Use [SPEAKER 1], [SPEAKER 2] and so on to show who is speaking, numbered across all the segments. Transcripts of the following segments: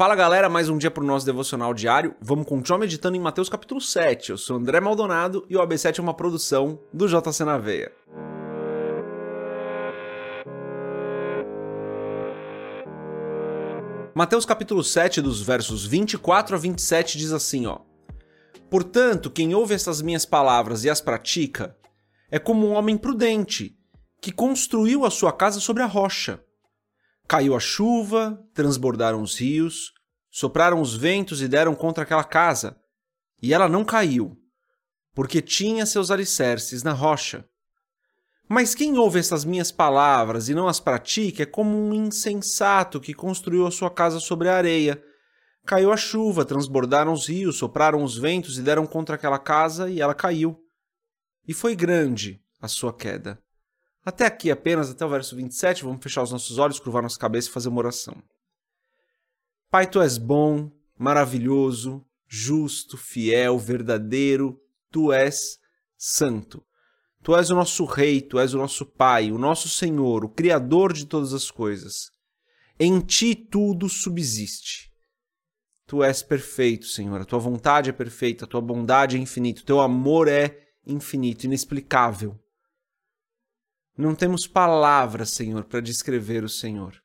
[SPEAKER 1] Fala galera, mais um dia para o nosso devocional diário. Vamos continuar meditando em Mateus capítulo 7. Eu sou André Maldonado e o AB7 é uma produção do JC na Veia. Mateus capítulo 7, dos versos 24 a 27 diz assim, ó: Portanto, quem ouve essas minhas palavras e as pratica é como um homem prudente que construiu a sua casa sobre a rocha. Caiu a chuva, transbordaram os rios, sopraram os ventos e deram contra aquela casa, e ela não caiu, porque tinha seus alicerces na rocha. Mas quem ouve essas minhas palavras e não as pratica é como um insensato que construiu a sua casa sobre a areia. Caiu a chuva, transbordaram os rios, sopraram os ventos e deram contra aquela casa, e ela caiu. E foi grande a sua queda. Até aqui apenas, até o verso 27, vamos fechar os nossos olhos, curvar nossa cabeça e fazer uma oração. Pai, tu és bom, maravilhoso, justo, fiel, verdadeiro, tu és santo. Tu és o nosso Rei, tu és o nosso Pai, o nosso Senhor, o Criador de todas as coisas. Em ti tudo subsiste. Tu és perfeito, Senhor. A tua vontade é perfeita, a tua bondade é infinita, o teu amor é infinito, inexplicável. Não temos palavras, Senhor, para descrever o Senhor.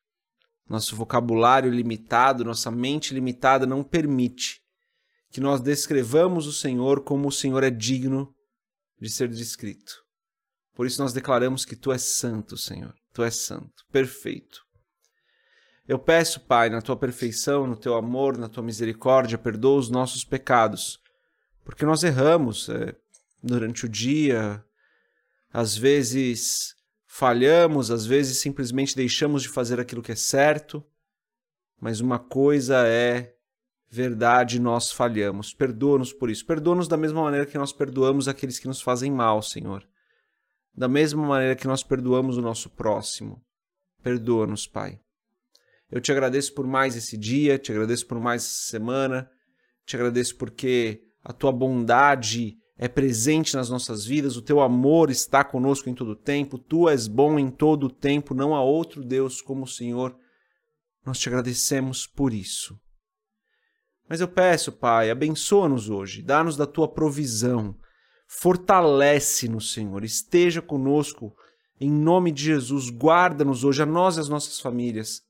[SPEAKER 1] Nosso vocabulário limitado, nossa mente limitada não permite que nós descrevamos o Senhor como o Senhor é digno de ser descrito. Por isso nós declaramos que tu és santo, Senhor. Tu és santo, perfeito. Eu peço, Pai, na tua perfeição, no teu amor, na tua misericórdia, perdoa os nossos pecados, porque nós erramos é, durante o dia, às vezes falhamos, às vezes simplesmente deixamos de fazer aquilo que é certo, mas uma coisa é verdade, nós falhamos. Perdoa-nos por isso. Perdoa-nos da mesma maneira que nós perdoamos aqueles que nos fazem mal, Senhor. Da mesma maneira que nós perdoamos o nosso próximo. Perdoa-nos, Pai. Eu te agradeço por mais esse dia, te agradeço por mais essa semana, te agradeço porque a tua bondade é presente nas nossas vidas, o teu amor está conosco em todo o tempo, tu és bom em todo o tempo, não há outro Deus como o Senhor. Nós te agradecemos por isso. Mas eu peço, Pai, abençoa-nos hoje, dá-nos da tua provisão, fortalece-nos, Senhor, esteja conosco, em nome de Jesus, guarda-nos hoje, a nós e as nossas famílias.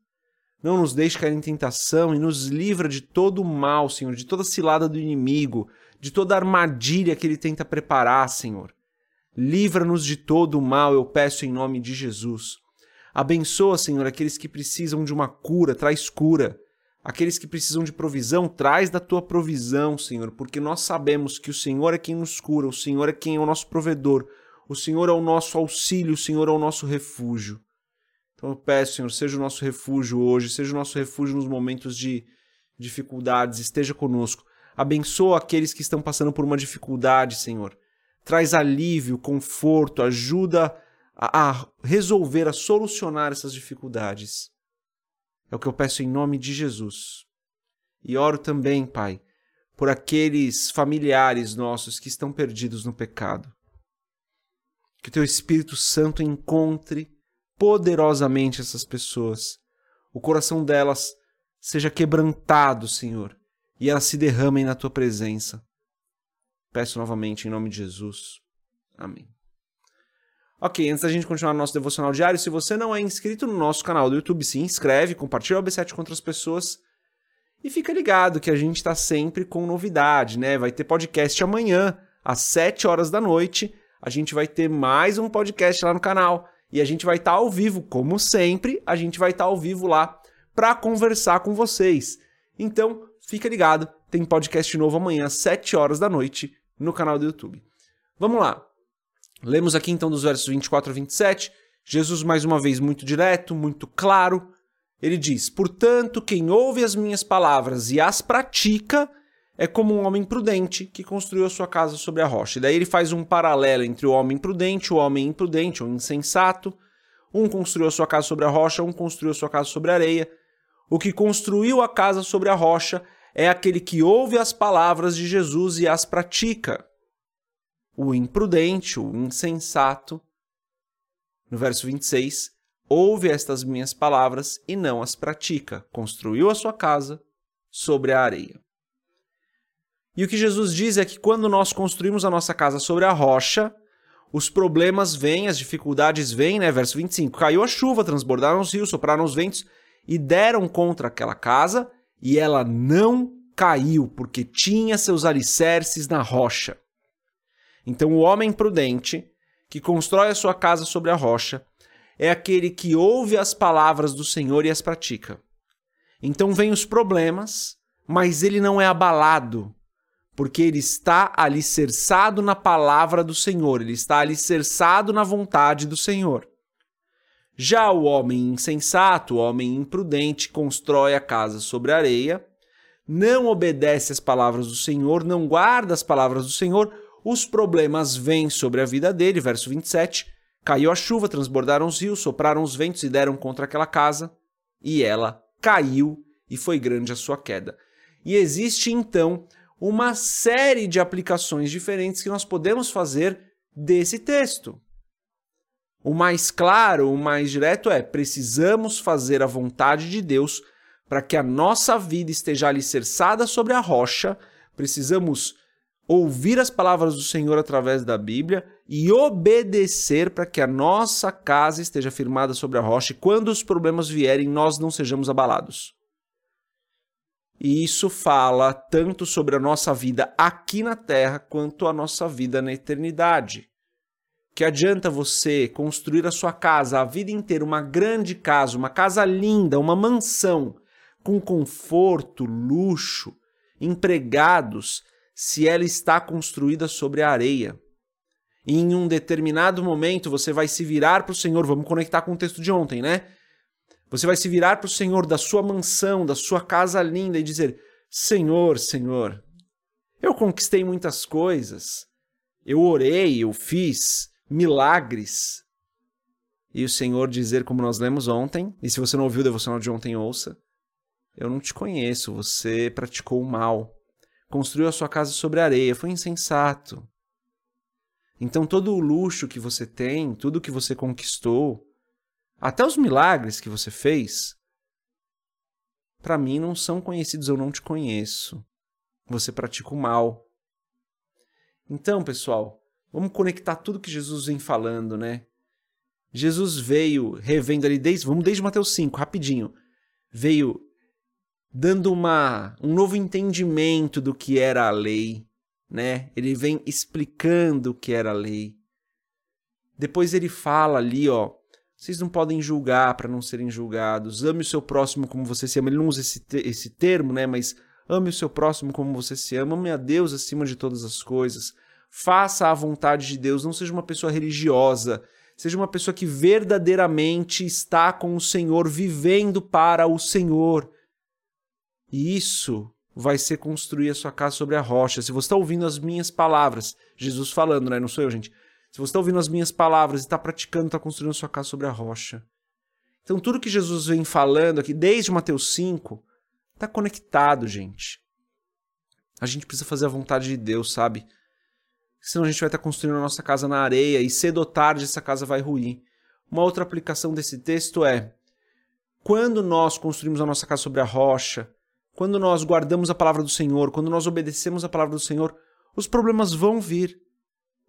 [SPEAKER 1] Não nos deixe cair em tentação e nos livra de todo o mal, Senhor, de toda cilada do inimigo, de toda armadilha que ele tenta preparar, Senhor. Livra-nos de todo o mal, eu peço em nome de Jesus. Abençoa, Senhor, aqueles que precisam de uma cura, traz cura. Aqueles que precisam de provisão, traz da tua provisão, Senhor, porque nós sabemos que o Senhor é quem nos cura, o Senhor é quem é o nosso provedor, o Senhor é o nosso auxílio, o Senhor é o nosso refúgio. Então eu peço, Senhor, seja o nosso refúgio hoje, seja o nosso refúgio nos momentos de dificuldades, esteja conosco. Abençoa aqueles que estão passando por uma dificuldade, Senhor. Traz alívio, conforto, ajuda a, a resolver, a solucionar essas dificuldades. É o que eu peço em nome de Jesus. E oro também, Pai, por aqueles familiares nossos que estão perdidos no pecado. Que o Teu Espírito Santo encontre poderosamente essas pessoas. O coração delas seja quebrantado, Senhor, e elas se derramem na tua presença. Peço novamente em nome de Jesus. Amém. Ok, antes da gente continuar no nosso devocional diário, se você não é inscrito no nosso canal do YouTube, se inscreve, compartilha o AB7 com outras pessoas e fica ligado que a gente está sempre com novidade, né? Vai ter podcast amanhã, às 7 horas da noite. A gente vai ter mais um podcast lá no canal e a gente vai estar tá ao vivo, como sempre, a gente vai estar tá ao vivo lá para conversar com vocês. Então, fica ligado, tem podcast novo amanhã às 7 horas da noite no canal do YouTube. Vamos lá. Lemos aqui então dos versos 24 a 27. Jesus, mais uma vez, muito direto, muito claro. Ele diz: Portanto, quem ouve as minhas palavras e as pratica é como um homem prudente que construiu a sua casa sobre a rocha. E daí ele faz um paralelo entre o homem prudente, o homem imprudente, o insensato. Um construiu a sua casa sobre a rocha, um construiu a sua casa sobre a areia. O que construiu a casa sobre a rocha é aquele que ouve as palavras de Jesus e as pratica. O imprudente, o insensato, no verso 26, ouve estas minhas palavras e não as pratica. Construiu a sua casa sobre a areia. E o que Jesus diz é que quando nós construímos a nossa casa sobre a rocha, os problemas vêm, as dificuldades vêm, né? Verso 25: Caiu a chuva, transbordaram os rios, sopraram os ventos e deram contra aquela casa, e ela não caiu, porque tinha seus alicerces na rocha. Então, o homem prudente, que constrói a sua casa sobre a rocha, é aquele que ouve as palavras do Senhor e as pratica. Então, vêm os problemas, mas ele não é abalado, porque ele está alicerçado na palavra do Senhor, ele está alicerçado na vontade do Senhor. Já o homem insensato, o homem imprudente, constrói a casa sobre areia, não obedece às palavras do Senhor, não guarda as palavras do Senhor, os problemas vêm sobre a vida dele. Verso 27. Caiu a chuva, transbordaram os rios, sopraram os ventos e deram contra aquela casa, e ela caiu, e foi grande a sua queda. E existe então uma série de aplicações diferentes que nós podemos fazer desse texto. O mais claro, o mais direto é: precisamos fazer a vontade de Deus para que a nossa vida esteja alicerçada sobre a rocha. Precisamos ouvir as palavras do Senhor através da Bíblia e obedecer para que a nossa casa esteja firmada sobre a rocha e quando os problemas vierem, nós não sejamos abalados. E isso fala tanto sobre a nossa vida aqui na terra quanto a nossa vida na eternidade que adianta você construir a sua casa a vida inteira, uma grande casa, uma casa linda, uma mansão, com conforto, luxo, empregados, se ela está construída sobre a areia. E em um determinado momento você vai se virar para o Senhor, vamos conectar com o texto de ontem, né? Você vai se virar para o Senhor da sua mansão, da sua casa linda e dizer: Senhor, Senhor, eu conquistei muitas coisas, eu orei, eu fiz, milagres. E o Senhor dizer, como nós lemos ontem, e se você não ouviu o devocional de ontem, ouça: Eu não te conheço, você praticou o mal, construiu a sua casa sobre areia, foi insensato. Então, todo o luxo que você tem, tudo que você conquistou, até os milagres que você fez, para mim não são conhecidos, eu não te conheço. Você pratica o mal. Então, pessoal, Vamos conectar tudo que Jesus vem falando, né? Jesus veio revendo ali desde, vamos desde Mateus 5, rapidinho. Veio dando uma um novo entendimento do que era a lei, né? Ele vem explicando o que era a lei. Depois ele fala ali, ó, vocês não podem julgar para não serem julgados. Ame o seu próximo como você se ama. Ele não usa esse, esse termo, né? Mas ame o seu próximo como você se ama. Ame a Deus acima de todas as coisas faça a vontade de Deus, não seja uma pessoa religiosa, seja uma pessoa que verdadeiramente está com o Senhor, vivendo para o Senhor. E isso vai ser construir a sua casa sobre a rocha. Se você está ouvindo as minhas palavras, Jesus falando, né? Não sou eu, gente. Se você está ouvindo as minhas palavras e está praticando, está construindo a sua casa sobre a rocha. Então, tudo que Jesus vem falando aqui, desde Mateus 5, está conectado, gente. A gente precisa fazer a vontade de Deus, sabe? Senão a gente vai estar construindo a nossa casa na areia e cedo ou tarde essa casa vai ruir. Uma outra aplicação desse texto é: quando nós construímos a nossa casa sobre a rocha, quando nós guardamos a palavra do Senhor, quando nós obedecemos a palavra do Senhor, os problemas vão vir,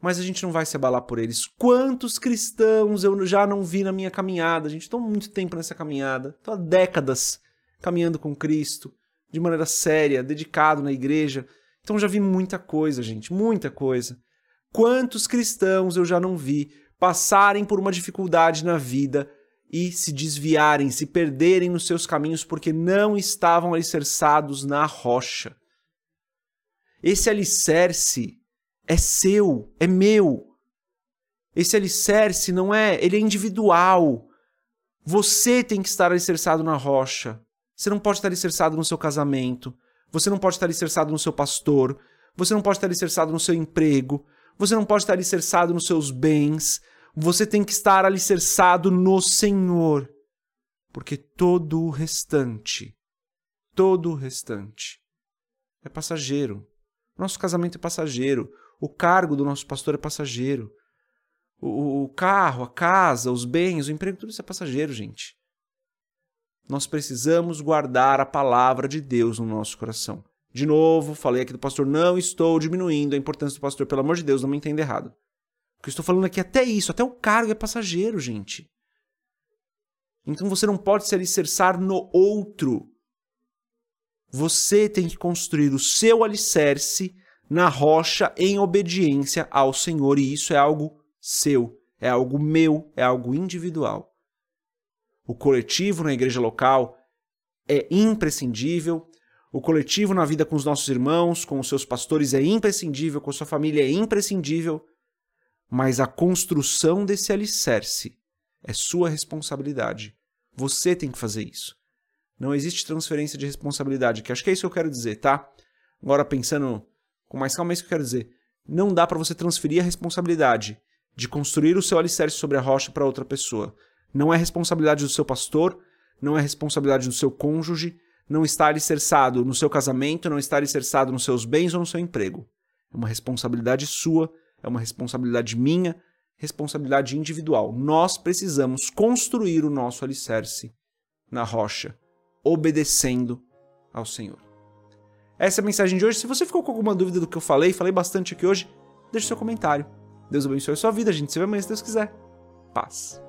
[SPEAKER 1] mas a gente não vai se abalar por eles. Quantos cristãos eu já não vi na minha caminhada? A gente está muito tempo nessa caminhada, estou há décadas caminhando com Cristo, de maneira séria, dedicado na igreja. Então já vi muita coisa, gente, muita coisa. Quantos cristãos eu já não vi passarem por uma dificuldade na vida e se desviarem, se perderem nos seus caminhos porque não estavam alicerçados na rocha. Esse alicerce é seu, é meu. Esse alicerce não é, ele é individual. Você tem que estar alicerçado na rocha. Você não pode estar alicerçado no seu casamento. Você não pode estar alicerçado no seu pastor. Você não pode estar alicerçado no seu emprego. Você não pode estar alicerçado nos seus bens. Você tem que estar alicerçado no Senhor. Porque todo o restante, todo o restante é passageiro. Nosso casamento é passageiro. O cargo do nosso pastor é passageiro. O, o carro, a casa, os bens, o emprego, tudo isso é passageiro, gente. Nós precisamos guardar a palavra de Deus no nosso coração. De novo, falei aqui do pastor, não estou diminuindo a importância do pastor, pelo amor de Deus, não me entenda errado. O que eu estou falando aqui é até isso, até o cargo é passageiro, gente. Então você não pode se alicerçar no outro. Você tem que construir o seu alicerce na rocha em obediência ao Senhor, e isso é algo seu, é algo meu, é algo individual. O coletivo na igreja local é imprescindível, o coletivo na vida com os nossos irmãos, com os seus pastores é imprescindível, com a sua família é imprescindível, mas a construção desse alicerce é sua responsabilidade. Você tem que fazer isso. Não existe transferência de responsabilidade, que acho que é isso que eu quero dizer, tá? Agora pensando com mais calma, é isso que eu quero dizer. Não dá para você transferir a responsabilidade de construir o seu alicerce sobre a rocha para outra pessoa. Não é responsabilidade do seu pastor, não é responsabilidade do seu cônjuge, não está alicerçado no seu casamento, não está alicerçado nos seus bens ou no seu emprego. É uma responsabilidade sua, é uma responsabilidade minha, responsabilidade individual. Nós precisamos construir o nosso alicerce na rocha, obedecendo ao Senhor. Essa é a mensagem de hoje. Se você ficou com alguma dúvida do que eu falei, falei bastante aqui hoje, deixe seu comentário. Deus abençoe a sua vida, gente. Se vê amanhã se Deus quiser. Paz.